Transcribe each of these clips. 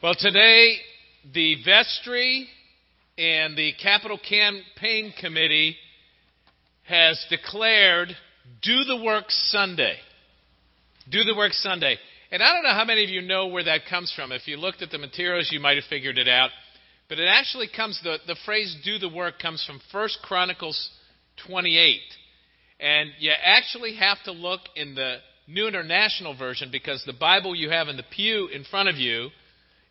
Well, today, the vestry and the Capital Campaign Committee has declared Do the Work Sunday. Do the Work Sunday. And I don't know how many of you know where that comes from. If you looked at the materials, you might have figured it out. But it actually comes, the, the phrase do the work comes from 1 Chronicles 28. And you actually have to look in the New International Version because the Bible you have in the pew in front of you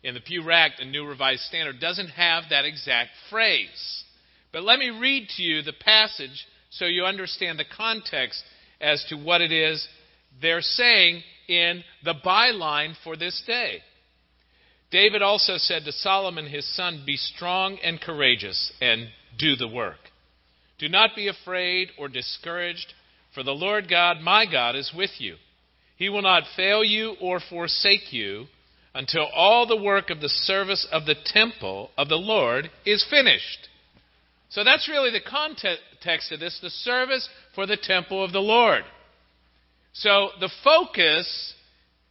in the Pew Rack, the New Revised Standard, doesn't have that exact phrase. But let me read to you the passage so you understand the context as to what it is they're saying in the byline for this day. David also said to Solomon his son, Be strong and courageous, and do the work. Do not be afraid or discouraged, for the Lord God, my God, is with you. He will not fail you or forsake you until all the work of the service of the temple of the Lord is finished. So that's really the context of this the service for the temple of the Lord. So the focus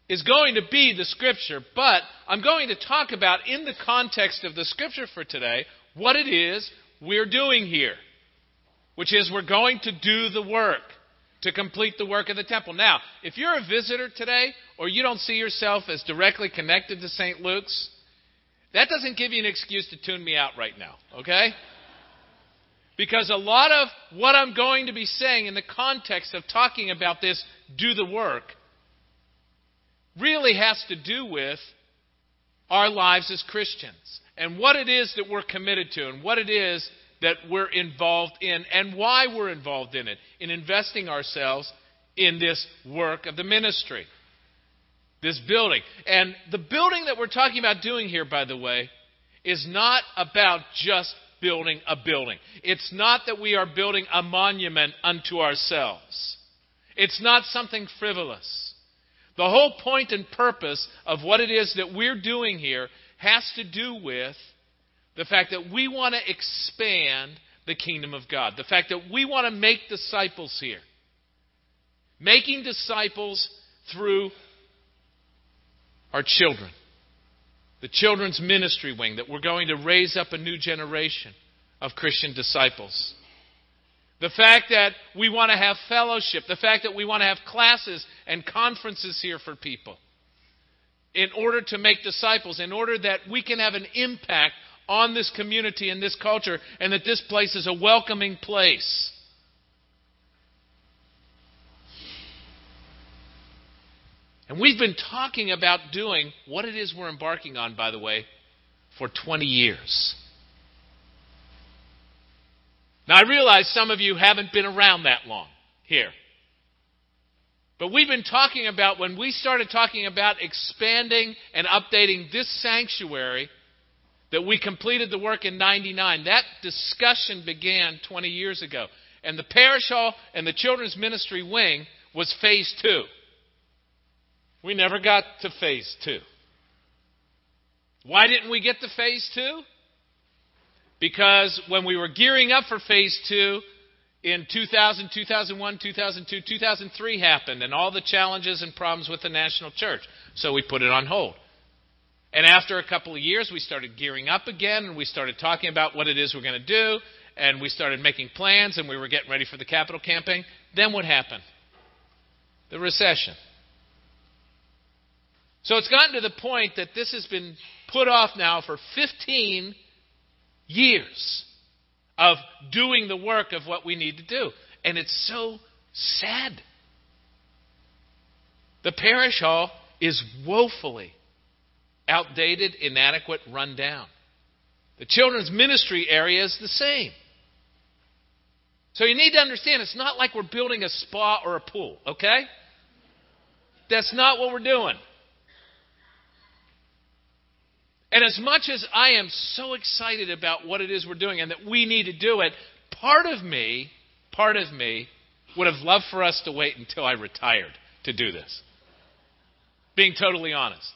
is going to be the scripture, but I'm going to talk about, in the context of the scripture for today, what it is we're doing here, which is we're going to do the work to complete the work of the temple. Now, if you're a visitor today or you don't see yourself as directly connected to St. Luke's, that doesn't give you an excuse to tune me out right now, okay? Because a lot of what I'm going to be saying in the context of talking about this do the work really has to do with our lives as Christians and what it is that we're committed to and what it is that we're involved in and why we're involved in it, in investing ourselves in this work of the ministry, this building. And the building that we're talking about doing here, by the way, is not about just building a building. It's not that we are building a monument unto ourselves. It's not something frivolous. The whole point and purpose of what it is that we're doing here has to do with the fact that we want to expand the kingdom of God, the fact that we want to make disciples here. Making disciples through our children. The children's ministry wing, that we're going to raise up a new generation of Christian disciples. The fact that we want to have fellowship, the fact that we want to have classes and conferences here for people in order to make disciples, in order that we can have an impact on this community and this culture, and that this place is a welcoming place. And we've been talking about doing what it is we're embarking on, by the way, for 20 years. Now, I realize some of you haven't been around that long here. But we've been talking about when we started talking about expanding and updating this sanctuary that we completed the work in 99. That discussion began 20 years ago. And the parish hall and the children's ministry wing was phase two. We never got to phase two. Why didn't we get to phase two? Because when we were gearing up for phase two, in 2000, 2001, 2002, 2003 happened, and all the challenges and problems with the national church. So we put it on hold. And after a couple of years, we started gearing up again, and we started talking about what it is we're going to do, and we started making plans, and we were getting ready for the capital campaign. Then what happened? The recession. So it's gotten to the point that this has been put off now for 15 years of doing the work of what we need to do. And it's so sad. The parish hall is woefully outdated, inadequate, run down. The children's ministry area is the same. So you need to understand it's not like we're building a spa or a pool, okay? That's not what we're doing. And as much as I am so excited about what it is we're doing and that we need to do it, part of me, part of me would have loved for us to wait until I retired to do this. Being totally honest.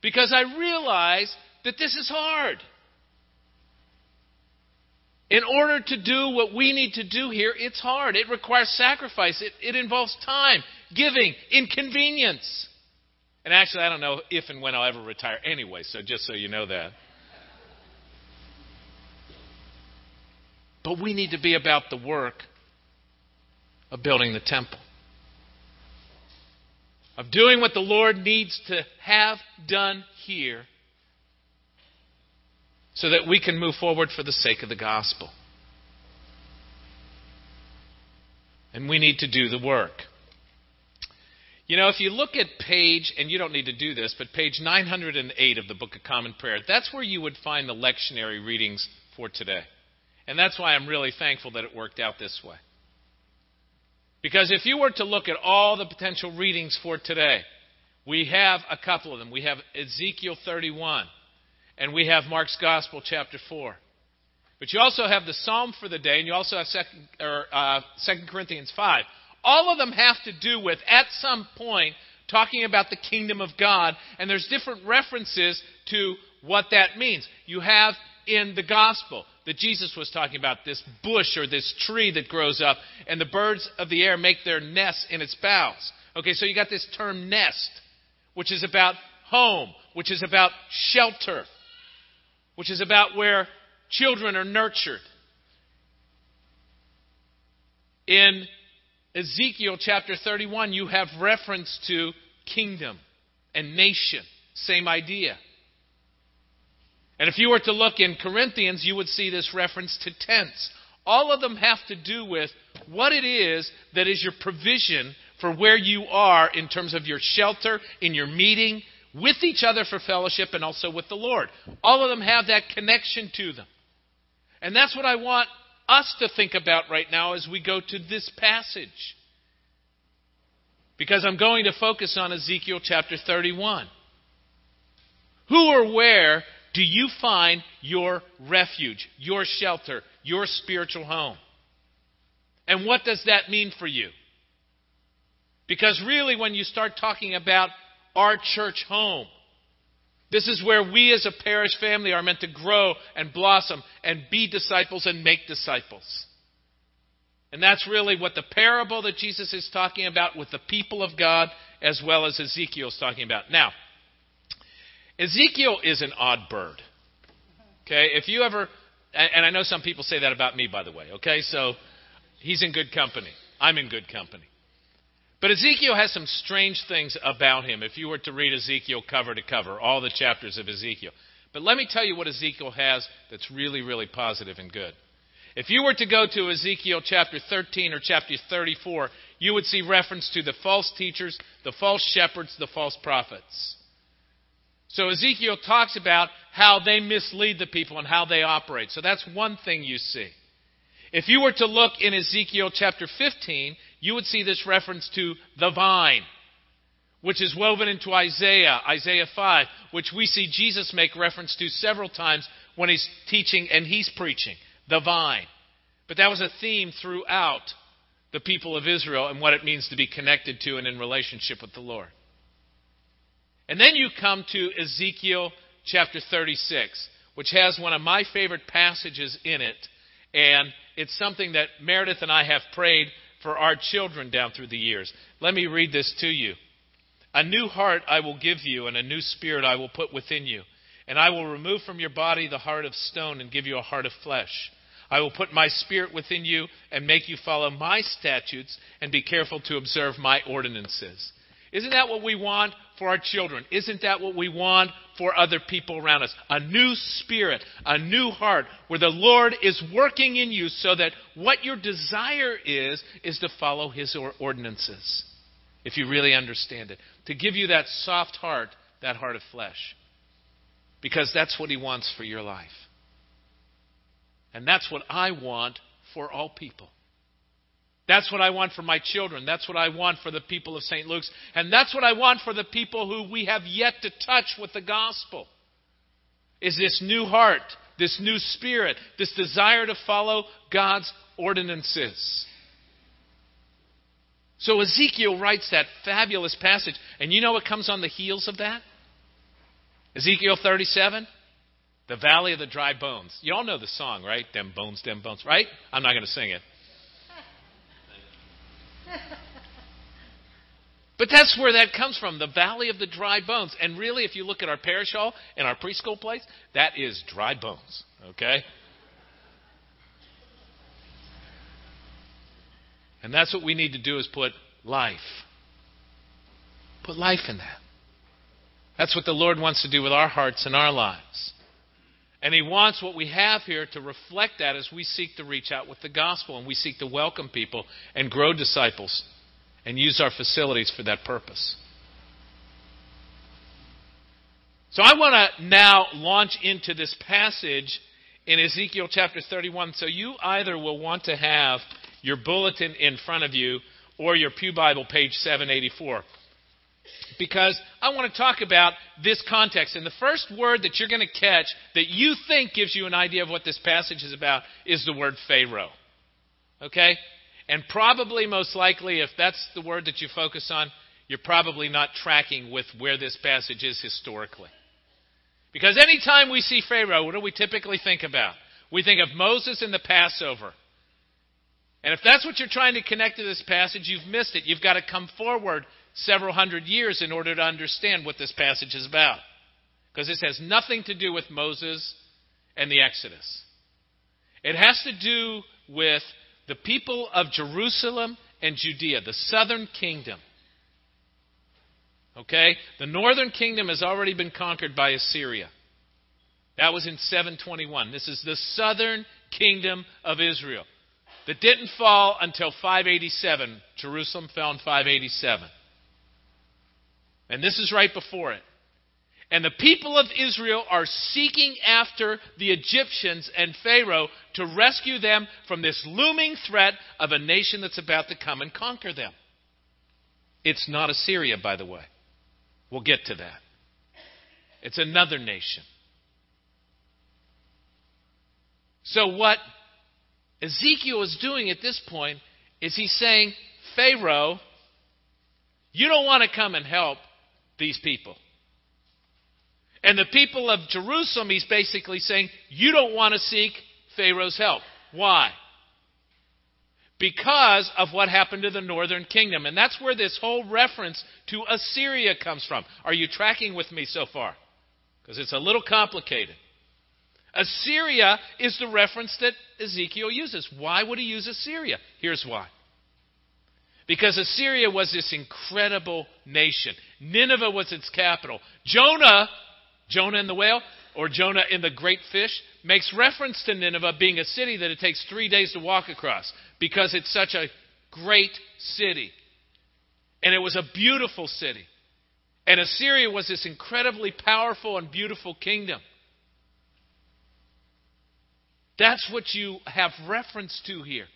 Because I realize that this is hard. In order to do what we need to do here, it's hard. It requires sacrifice. It, it involves time, giving, inconvenience. And actually, I don't know if and when I'll ever retire anyway, so just so you know that. But we need to be about the work of building the temple, of doing what the Lord needs to have done here so that we can move forward for the sake of the gospel. And we need to do the work. You know, if you look at page, and you don't need to do this, but page 908 of the Book of Common Prayer, that's where you would find the lectionary readings for today. And that's why I'm really thankful that it worked out this way. Because if you were to look at all the potential readings for today, we have a couple of them. We have Ezekiel 31 and we have Mark's Gospel, chapter 4. But you also have the Psalm for the day, and you also have second, uh, 2 Corinthians 5. All of them have to do with, at some point, talking about the kingdom of God, and there's different references to what that means. You have in the Gospel that Jesus was talking about this bush or this tree that grows up, and the birds of the air make their nests in its boughs. Okay, so you got this term nest, which is about home, which is about shelter which is about where children are nurtured. In Ezekiel chapter 31, you have reference to kingdom and nation. Same idea. And if you were to look in Corinthians, you would see this reference to tents. All of them have to do with what it is that is your provision for where you are in terms of your shelter, in your meeting, with each other for fellowship and also with the Lord. All of them have that connection to them. And that's what I want us to think about right now as we go to this passage. Because I'm going to focus on Ezekiel chapter 31. Who or where do you find your refuge, your shelter, your spiritual home? And what does that mean for you? Because really, when you start talking about our church home. This is where we as a parish family are meant to grow and blossom and be disciples and make disciples. And that's really what the parable that Jesus is talking about with the people of God as well as Ezekiel is talking about. Now, Ezekiel is an odd bird. Okay, if you ever, and I know some people say that about me, by the way, okay, so he's in good company. I'm in good company. But Ezekiel has some strange things about him if you were to read Ezekiel cover to cover, all the chapters of Ezekiel. But let me tell you what Ezekiel has that's really, really positive and good. If you were to go to Ezekiel chapter 13 or chapter 34, you would see reference to the false teachers, the false shepherds, the false prophets. So Ezekiel talks about how they mislead the people and how they operate. So that's one thing you see. If you were to look in Ezekiel chapter 15, you would see this reference to the vine, which is woven into Isaiah, Isaiah 5, which we see Jesus make reference to several times when he's teaching and he's preaching. The vine. But that was a theme throughout the people of Israel and what it means to be connected to and in relationship with the Lord. And then you come to Ezekiel chapter 36, which has one of my favorite passages in it. And it's something that Meredith and I have prayed for our children down through the years. Let me read this to you. A new heart I will give you, and a new spirit I will put within you. And I will remove from your body the heart of stone and give you a heart of flesh. I will put my spirit within you and make you follow my statutes and be careful to observe my ordinances. Isn't that what we want for our children? Isn't that what we want for other people around us? A new spirit, a new heart, where the Lord is working in you so that what your desire is, is to follow His ordinances. If you really understand it. To give you that soft heart, that heart of flesh. Because that's what He wants for your life. And that's what I want for all people. That's what I want for my children. That's what I want for the people of St. Luke's. And that's what I want for the people who we have yet to touch with the gospel. is this new heart, this new spirit, this desire to follow God's ordinances. So Ezekiel writes that fabulous passage. And you know what comes on the heels of that? Ezekiel 37, the valley of the dry bones. You all know the song, right? Them bones, them bones, right? I'm not going to sing it. But that's where that comes from, the valley of the dry bones. And really, if you look at our parish hall and our preschool place, that is dry bones, okay? And that's what we need to do is put life. Put life in that. That's what the Lord wants to do with our hearts and our lives. And He wants what we have here to reflect that as we seek to reach out with the gospel and we seek to welcome people and grow disciples and use our facilities for that purpose. So I want to now launch into this passage in Ezekiel chapter 31. So you either will want to have your bulletin in front of you or your Pew Bible, page 784 because I want to talk about this context. And the first word that you're going to catch that you think gives you an idea of what this passage is about is the word Pharaoh. Okay? And probably, most likely, if that's the word that you focus on, you're probably not tracking with where this passage is historically. Because anytime we see Pharaoh, what do we typically think about? We think of Moses and the Passover. And if that's what you're trying to connect to this passage, you've missed it. You've got to come forward several hundred years in order to understand what this passage is about. Because this has nothing to do with Moses and the Exodus. It has to do with the people of Jerusalem and Judea, the southern kingdom. Okay? The northern kingdom has already been conquered by Assyria. That was in 721. This is the southern kingdom of Israel that didn't fall until 587. Jerusalem fell in 587. And this is right before it. And the people of Israel are seeking after the Egyptians and Pharaoh to rescue them from this looming threat of a nation that's about to come and conquer them. It's not Assyria, by the way. We'll get to that. It's another nation. So, what Ezekiel is doing at this point is he's saying, Pharaoh, you don't want to come and help these people. And the people of Jerusalem, he's basically saying, you don't want to seek Pharaoh's help. Why? Because of what happened to the northern kingdom. And that's where this whole reference to Assyria comes from. Are you tracking with me so far? Because it's a little complicated. Assyria is the reference that Ezekiel uses. Why would he use Assyria? Here's why. Because Assyria was this incredible nation. Nineveh was its capital. Jonah, Jonah in the whale, or Jonah in the great fish, makes reference to Nineveh being a city that it takes three days to walk across because it's such a great city. And it was a beautiful city. And Assyria was this incredibly powerful and beautiful kingdom. That's what you have reference to here.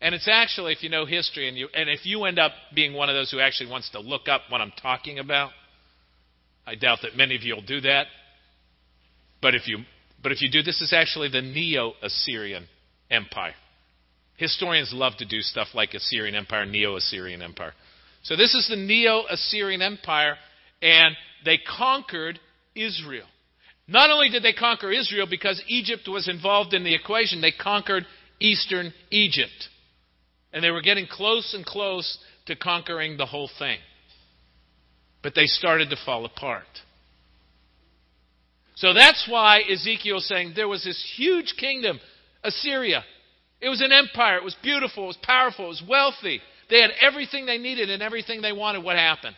And it's actually, if you know history, and, you, and if you end up being one of those who actually wants to look up what I'm talking about, I doubt that many of you will do that. But if you, but if you do, this is actually the Neo Assyrian Empire. Historians love to do stuff like Assyrian Empire, Neo Assyrian Empire. So this is the Neo Assyrian Empire, and they conquered Israel. Not only did they conquer Israel because Egypt was involved in the equation, they conquered eastern Egypt. And they were getting close and close to conquering the whole thing. But they started to fall apart. So that's why Ezekiel's saying there was this huge kingdom, Assyria. It was an empire. It was beautiful. It was powerful. It was wealthy. They had everything they needed and everything they wanted. What happened?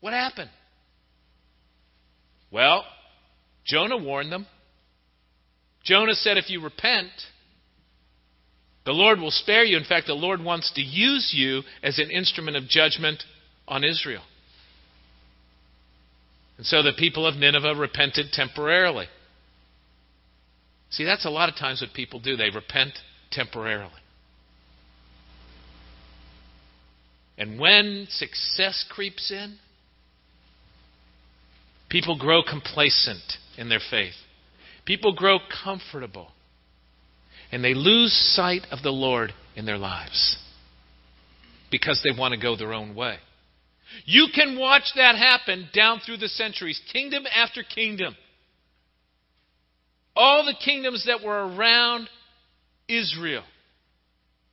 What happened? Well, Jonah warned them. Jonah said, if you repent, the Lord will spare you. In fact, the Lord wants to use you as an instrument of judgment on Israel. And so the people of Nineveh repented temporarily. See, that's a lot of times what people do. They repent temporarily. And when success creeps in, people grow complacent in their faith. People grow comfortable. And they lose sight of the Lord in their lives because they want to go their own way. You can watch that happen down through the centuries, kingdom after kingdom. All the kingdoms that were around Israel.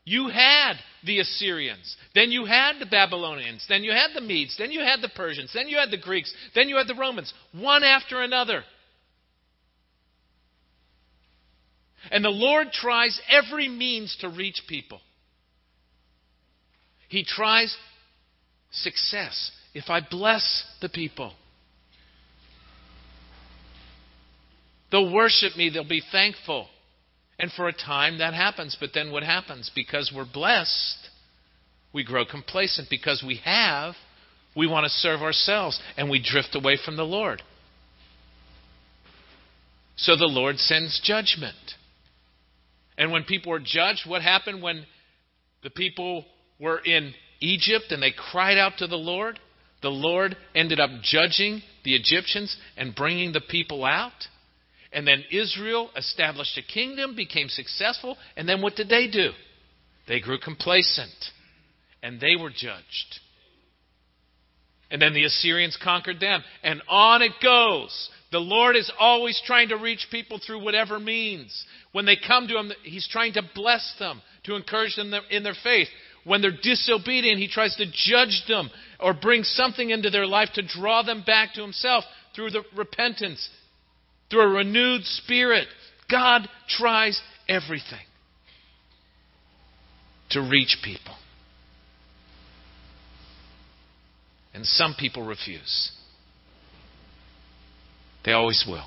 You had the Assyrians. Then you had the Babylonians. Then you had the Medes. Then you had the Persians. Then you had the Greeks. Then you had the Romans. One after another. And the Lord tries every means to reach people. He tries success. If I bless the people, they'll worship me, they'll be thankful. And for a time that happens. But then what happens? Because we're blessed, we grow complacent. Because we have, we want to serve ourselves and we drift away from the Lord. So the Lord sends judgment. And when people were judged, what happened when the people were in Egypt and they cried out to the Lord? The Lord ended up judging the Egyptians and bringing the people out. And then Israel established a kingdom, became successful, and then what did they do? They grew complacent and they were judged. And then the Assyrians conquered them. And on it goes. The Lord is always trying to reach people through whatever means. When they come to Him, He's trying to bless them, to encourage them in their faith. When they're disobedient, He tries to judge them or bring something into their life to draw them back to Himself through the repentance through a renewed spirit. God tries everything to reach people. And some people refuse. They always will.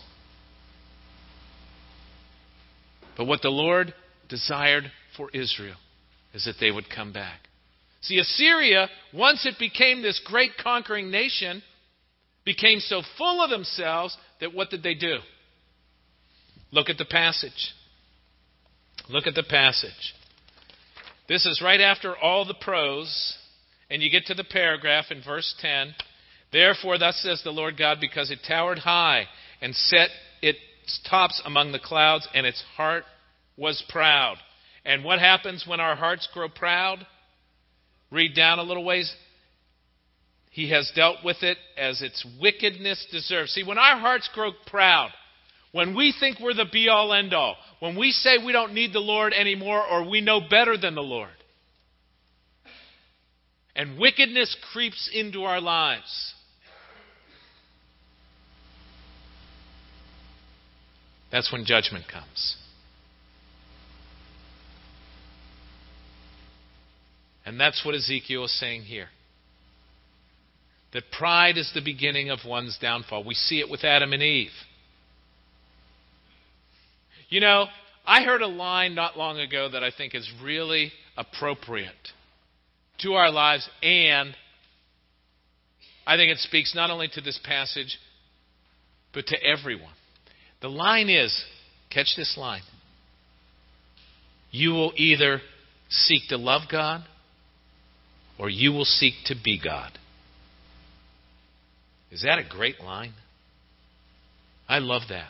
But what the Lord desired for Israel is that they would come back. See, Assyria, once it became this great conquering nation, became so full of themselves that what did they do? Look at the passage. Look at the passage. This is right after all the prose, and you get to the paragraph in verse 10. Therefore, thus says the Lord God, because it towered high and set its tops among the clouds, and its heart was proud. And what happens when our hearts grow proud? Read down a little ways. He has dealt with it as its wickedness deserves. See, when our hearts grow proud, when we think we're the be all end all, when we say we don't need the Lord anymore or we know better than the Lord, and wickedness creeps into our lives, that's when judgment comes. And that's what Ezekiel is saying here. That pride is the beginning of one's downfall. We see it with Adam and Eve. You know, I heard a line not long ago that I think is really appropriate to our lives, and I think it speaks not only to this passage, but to everyone. The line is catch this line. You will either seek to love God or you will seek to be God. Is that a great line? I love that.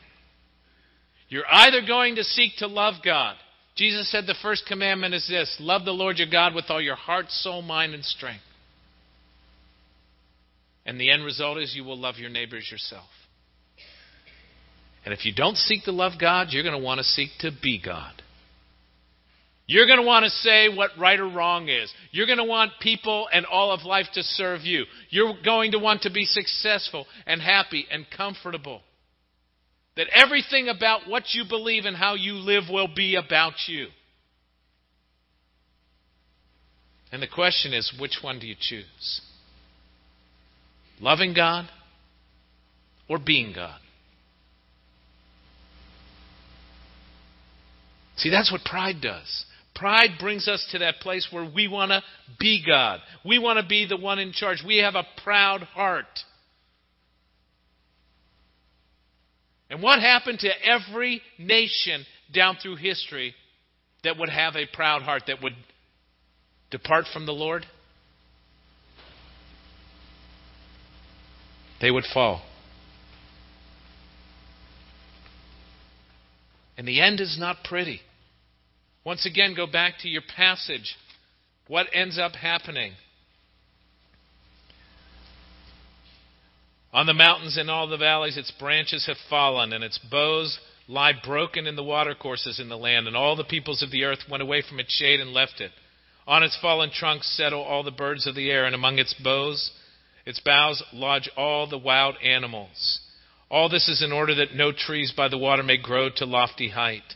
You're either going to seek to love God. Jesus said the first commandment is this love the Lord your God with all your heart, soul, mind, and strength. And the end result is you will love your neighbors yourself. And if you don't seek to love God, you're going to want to seek to be God. You're going to want to say what right or wrong is. You're going to want people and all of life to serve you. You're going to want to be successful and happy and comfortable. That everything about what you believe and how you live will be about you. And the question is which one do you choose? Loving God or being God? See, that's what pride does. Pride brings us to that place where we want to be God. We want to be the one in charge. We have a proud heart. And what happened to every nation down through history that would have a proud heart, that would depart from the Lord? They would fall. And the end is not pretty. Once again, go back to your passage. What ends up happening? On the mountains and all the valleys, its branches have fallen, and its boughs lie broken in the watercourses in the land, and all the peoples of the earth went away from its shade and left it. On its fallen trunks settle all the birds of the air, and among its boughs, its boughs lodge all the wild animals. All this is in order that no trees by the water may grow to lofty height.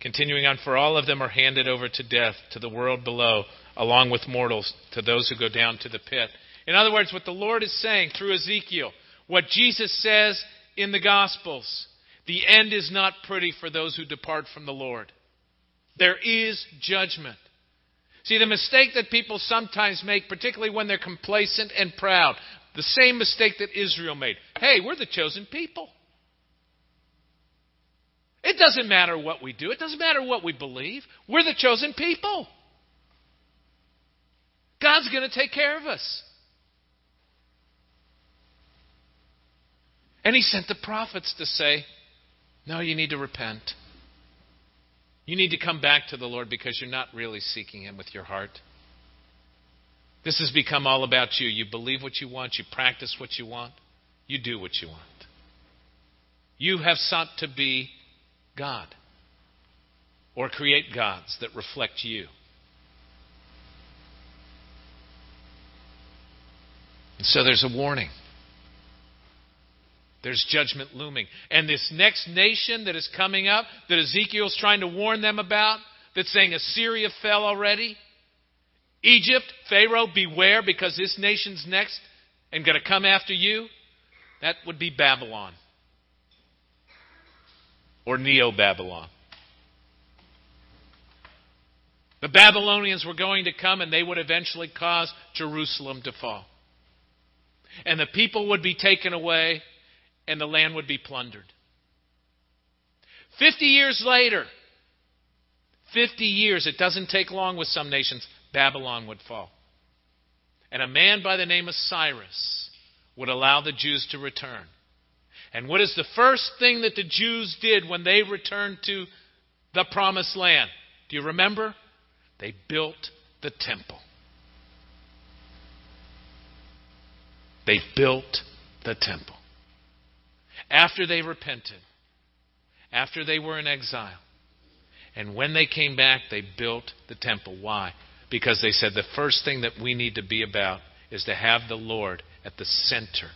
Continuing on, for all of them are handed over to death, to the world below, along with mortals, to those who go down to the pit. In other words, what the Lord is saying through Ezekiel, what Jesus says in the Gospels, the end is not pretty for those who depart from the Lord. There is judgment. See, the mistake that people sometimes make, particularly when they're complacent and proud, the same mistake that Israel made. Hey, we're the chosen people. It doesn't matter what we do, it doesn't matter what we believe. We're the chosen people. God's going to take care of us. And He sent the prophets to say, No, you need to repent. You need to come back to the Lord because you're not really seeking Him with your heart. This has become all about you. You believe what you want, you practice what you want, you do what you want. You have sought to be God or create gods that reflect you. And so there's a warning. There's judgment looming. And this next nation that is coming up, that Ezekiel's trying to warn them about, that's saying Assyria fell already. Egypt, Pharaoh, beware because this nation's next and going to come after you. That would be Babylon or Neo Babylon. The Babylonians were going to come and they would eventually cause Jerusalem to fall. And the people would be taken away and the land would be plundered. Fifty years later, 50 years, it doesn't take long with some nations, Babylon would fall. And a man by the name of Cyrus would allow the Jews to return. And what is the first thing that the Jews did when they returned to the promised land? Do you remember? They built the temple. They built the temple after they repented, after they were in exile. And when they came back, they built the temple. Why? Because they said the first thing that we need to be about is to have the Lord at the center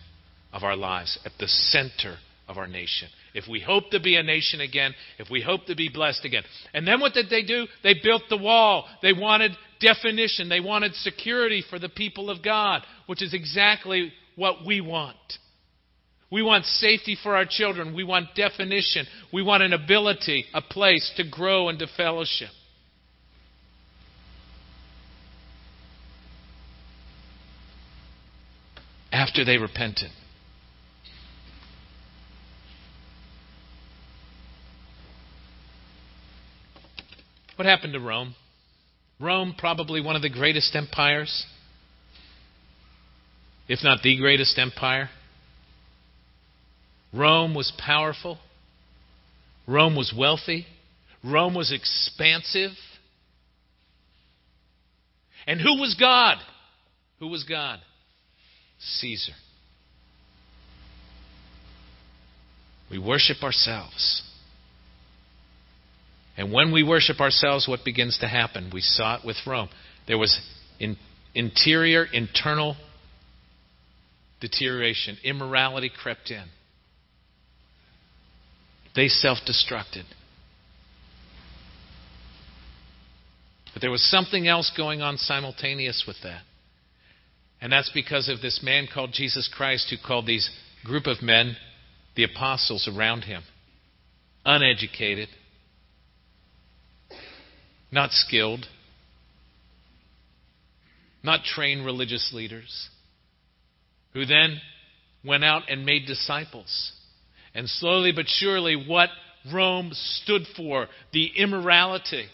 of our lives, at the center of our nation. If we hope to be a nation again, if we hope to be blessed again. And then what did they do? They built the wall. They wanted definition. They wanted security for the people of God, which is exactly what we want. We want safety for our children. We want definition. We want an ability, a place to grow and to fellowship. After they repented. What happened to Rome? Rome, probably one of the greatest empires, if not the greatest empire. Rome was powerful. Rome was wealthy. Rome was expansive. And who was God? Who was God? Caesar. We worship ourselves. And when we worship ourselves, what begins to happen? We saw it with Rome. There was in, interior, internal deterioration. Immorality crept in. They self destructed. But there was something else going on simultaneous with that. And that's because of this man called Jesus Christ who called these group of men the apostles around him. Uneducated, not skilled, not trained religious leaders, who then went out and made disciples. And slowly but surely, what Rome stood for the immorality.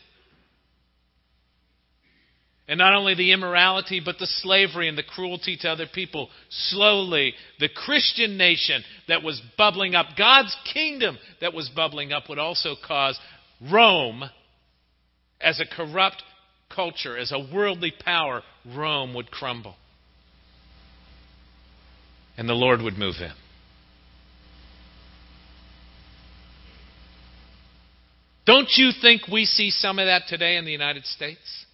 And not only the immorality, but the slavery and the cruelty to other people. Slowly, the Christian nation that was bubbling up, God's kingdom that was bubbling up, would also cause Rome, as a corrupt culture, as a worldly power, Rome would crumble. And the Lord would move in. Don't you think we see some of that today in the United States?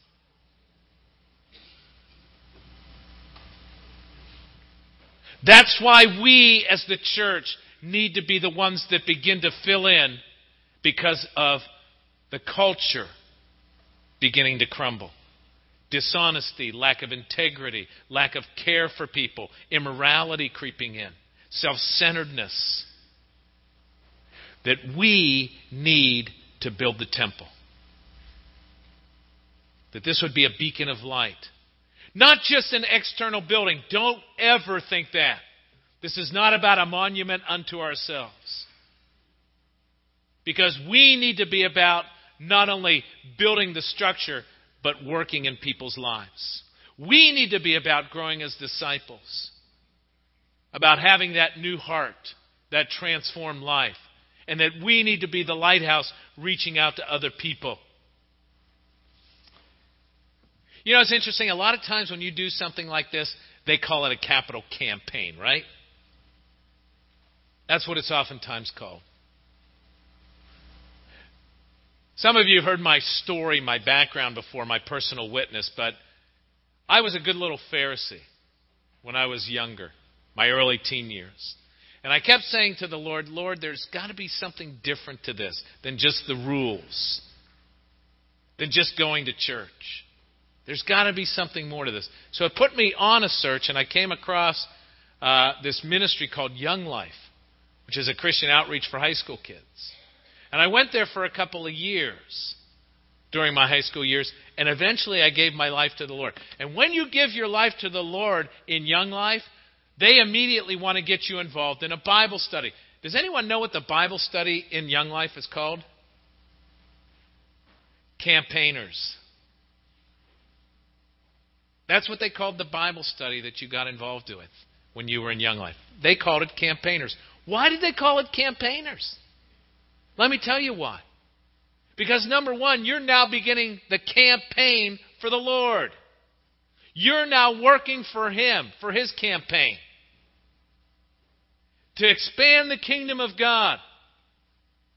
That's why we, as the church, need to be the ones that begin to fill in because of the culture beginning to crumble. Dishonesty, lack of integrity, lack of care for people, immorality creeping in, self centeredness. That we need to build the temple. That this would be a beacon of light not just an external building. Don't ever think that. This is not about a monument unto ourselves. Because we need to be about not only building the structure, but working in people's lives. We need to be about growing as disciples, about having that new heart, that transformed life, and that we need to be the lighthouse reaching out to other people. You know, it's interesting. A lot of times when you do something like this, they call it a capital campaign, right? That's what it's oftentimes called. Some of you heard my story, my background before, my personal witness, but I was a good little Pharisee when I was younger, my early teen years. And I kept saying to the Lord, Lord, there's got to be something different to this than just the rules, than just going to church. There's got to be something more to this. So it put me on a search, and I came across uh, this ministry called Young Life, which is a Christian outreach for high school kids. And I went there for a couple of years during my high school years, and eventually I gave my life to the Lord. And when you give your life to the Lord in Young Life, they immediately want to get you involved in a Bible study. Does anyone know what the Bible study in Young Life is called? Campaigners. That's what they called the Bible study that you got involved with when you were in Young Life. They called it campaigners. Why did they call it campaigners? Let me tell you why. Because number one, you're now beginning the campaign for the Lord. You're now working for Him, for His campaign. To expand the kingdom of God.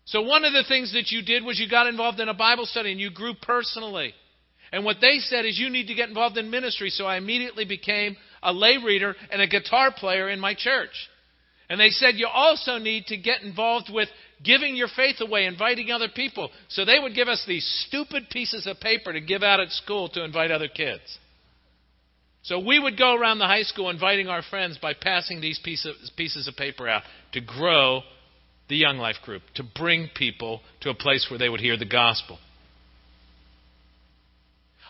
So, one of the things that you did was you got involved in a Bible study and you grew personally. And what they said is, you need to get involved in ministry. So I immediately became a lay reader and a guitar player in my church. And they said, you also need to get involved with giving your faith away, inviting other people. So they would give us these stupid pieces of paper to give out at school to invite other kids. So we would go around the high school inviting our friends by passing these pieces, of paper out to grow the Young Life group, to bring people to a place where they would hear the gospel.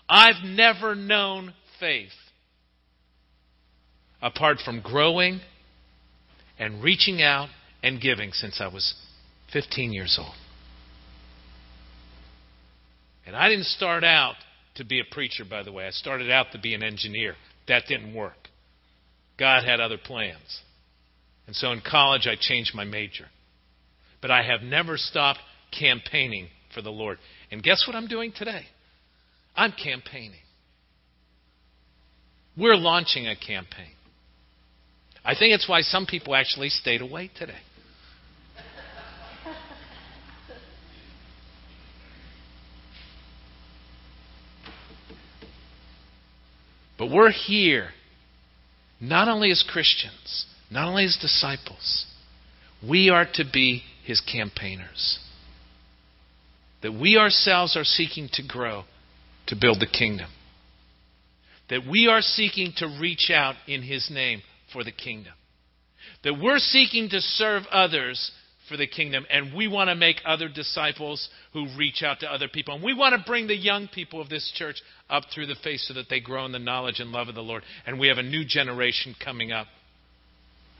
I've never known faith apart from growing and reaching out and giving since I was 15 years old. And I didn't start out to be a preacher, by the way. I started out to be an engineer. That didn't work. God had other plans. And so in college, I changed my major. But I have never stopped campaigning for the Lord. And guess what I'm doing today? I'm campaigning. We're launching a campaign. I think it's why some people actually stayed away today. But we're here not only as Christians, not only as disciples, we are to be his campaigners. That we ourselves are seeking to grow to build the kingdom. That we are seeking to reach out in His name for the kingdom. That we're seeking to serve others for the kingdom, and we want to make other disciples who reach out to other people. And we want to bring the young people of this church up through the faith so that they grow in the knowledge and love of the Lord. And we have a new generation coming up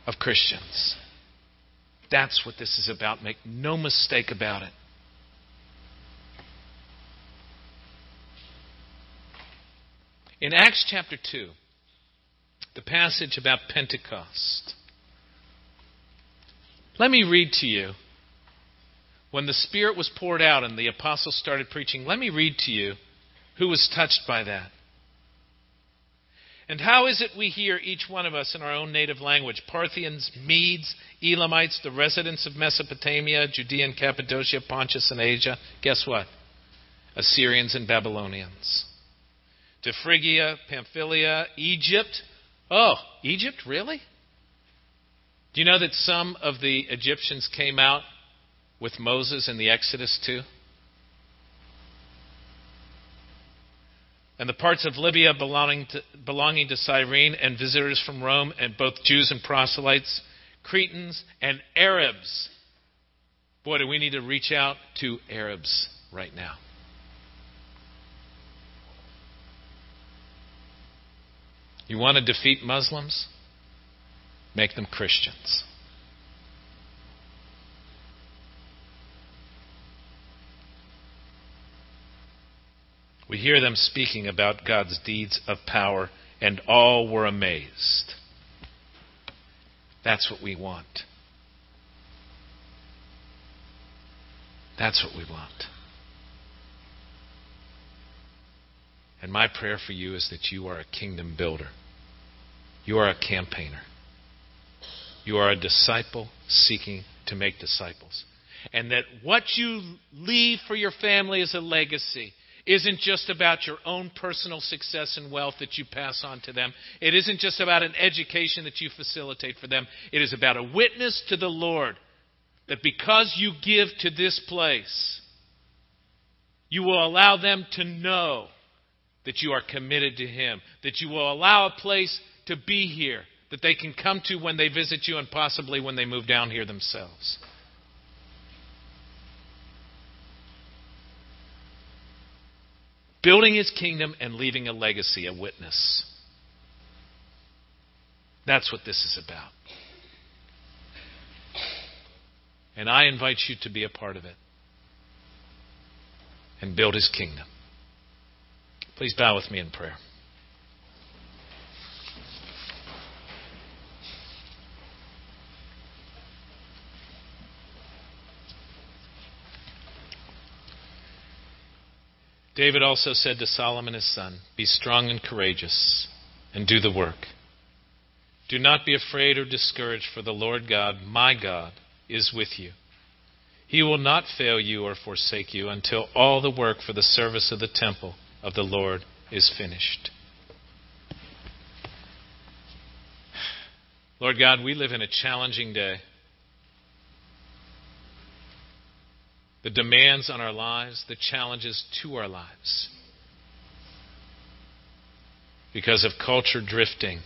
of Christians. That's what this is about. Make no mistake about it. In Acts chapter 2, the passage about Pentecost, let me read to you when the Spirit was poured out and the apostles started preaching. Let me read to you who was touched by that. And how is it we hear each one of us in our own native language? Parthians, Medes, Elamites, the residents of Mesopotamia, Judea and Cappadocia, Pontus and Asia. Guess what? Assyrians and Babylonians. To Phrygia, Pamphylia, Egypt. Oh, Egypt? Really? Do you know that some of the Egyptians came out with Moses in the Exodus too? and the parts of Libya belonging to, belonging to Cyrene, and visitors from Rome, and both Jews and proselytes, Cretans and Arabs. Boy, do we need to reach out to Arabs right now. You want to defeat Muslims? Make them Christians. We hear them speaking about God's deeds of power, and all were amazed. That's what we want. That's what we want. And my prayer for you is that you are a kingdom builder. You are a campaigner. You are a disciple seeking to make disciples. And that what you leave for your family as a legacy isn't just about your own personal success and wealth that you pass on to them. It isn't just about an education that you facilitate for them. It is about a witness to the Lord that because you give to this place, you will allow them to know that you are committed to Him, that you will allow a place to be here that they can come to when they visit you and possibly when they move down here themselves. building his kingdom and leaving a legacy, a witness. That's what this is about. And I invite you to be a part of it and build his kingdom. Please bow with me in prayer. David also said to Solomon his son, Be strong and courageous, and do the work. Do not be afraid or discouraged, for the Lord God, my God, is with you. He will not fail you or forsake you until all the work for the service of the temple of the Lord is finished. Lord God, we live in a challenging day. The demands on our lives, the challenges to our lives. Because of culture drifting.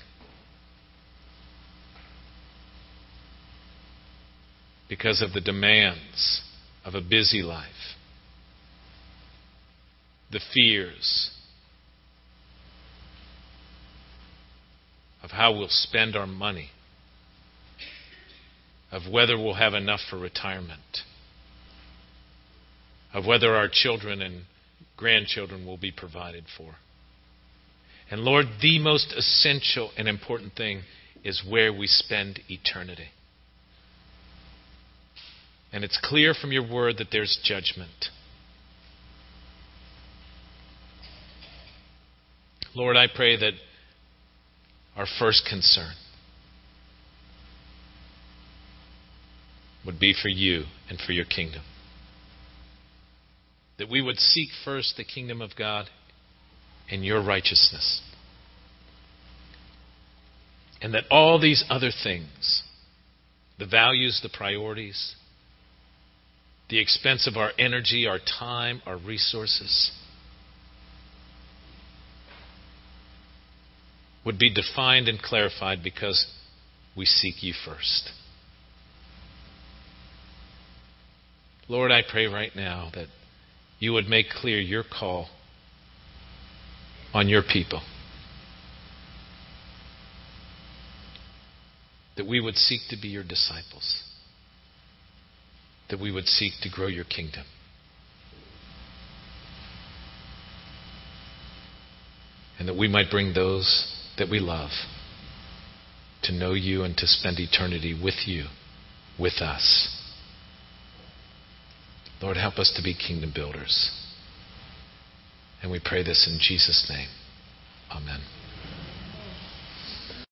Because of the demands of a busy life. The fears of how we'll spend our money. Of whether we'll have enough for retirement of whether our children and grandchildren will be provided for. And Lord, the most essential and important thing is where we spend eternity. And it's clear from your word that there's judgment. Lord, I pray that our first concern would be for you and for your kingdom that we would seek first the kingdom of God and your righteousness. And that all these other things, the values, the priorities, the expense of our energy, our time, our resources, would be defined and clarified because we seek you first. Lord, I pray right now that you would make clear your call on your people. That we would seek to be your disciples. That we would seek to grow your kingdom. and that we might bring those that we love to know you and to spend eternity with you, with us. Lord, help us to be kingdom builders. And we pray this in Jesus' name. Amen.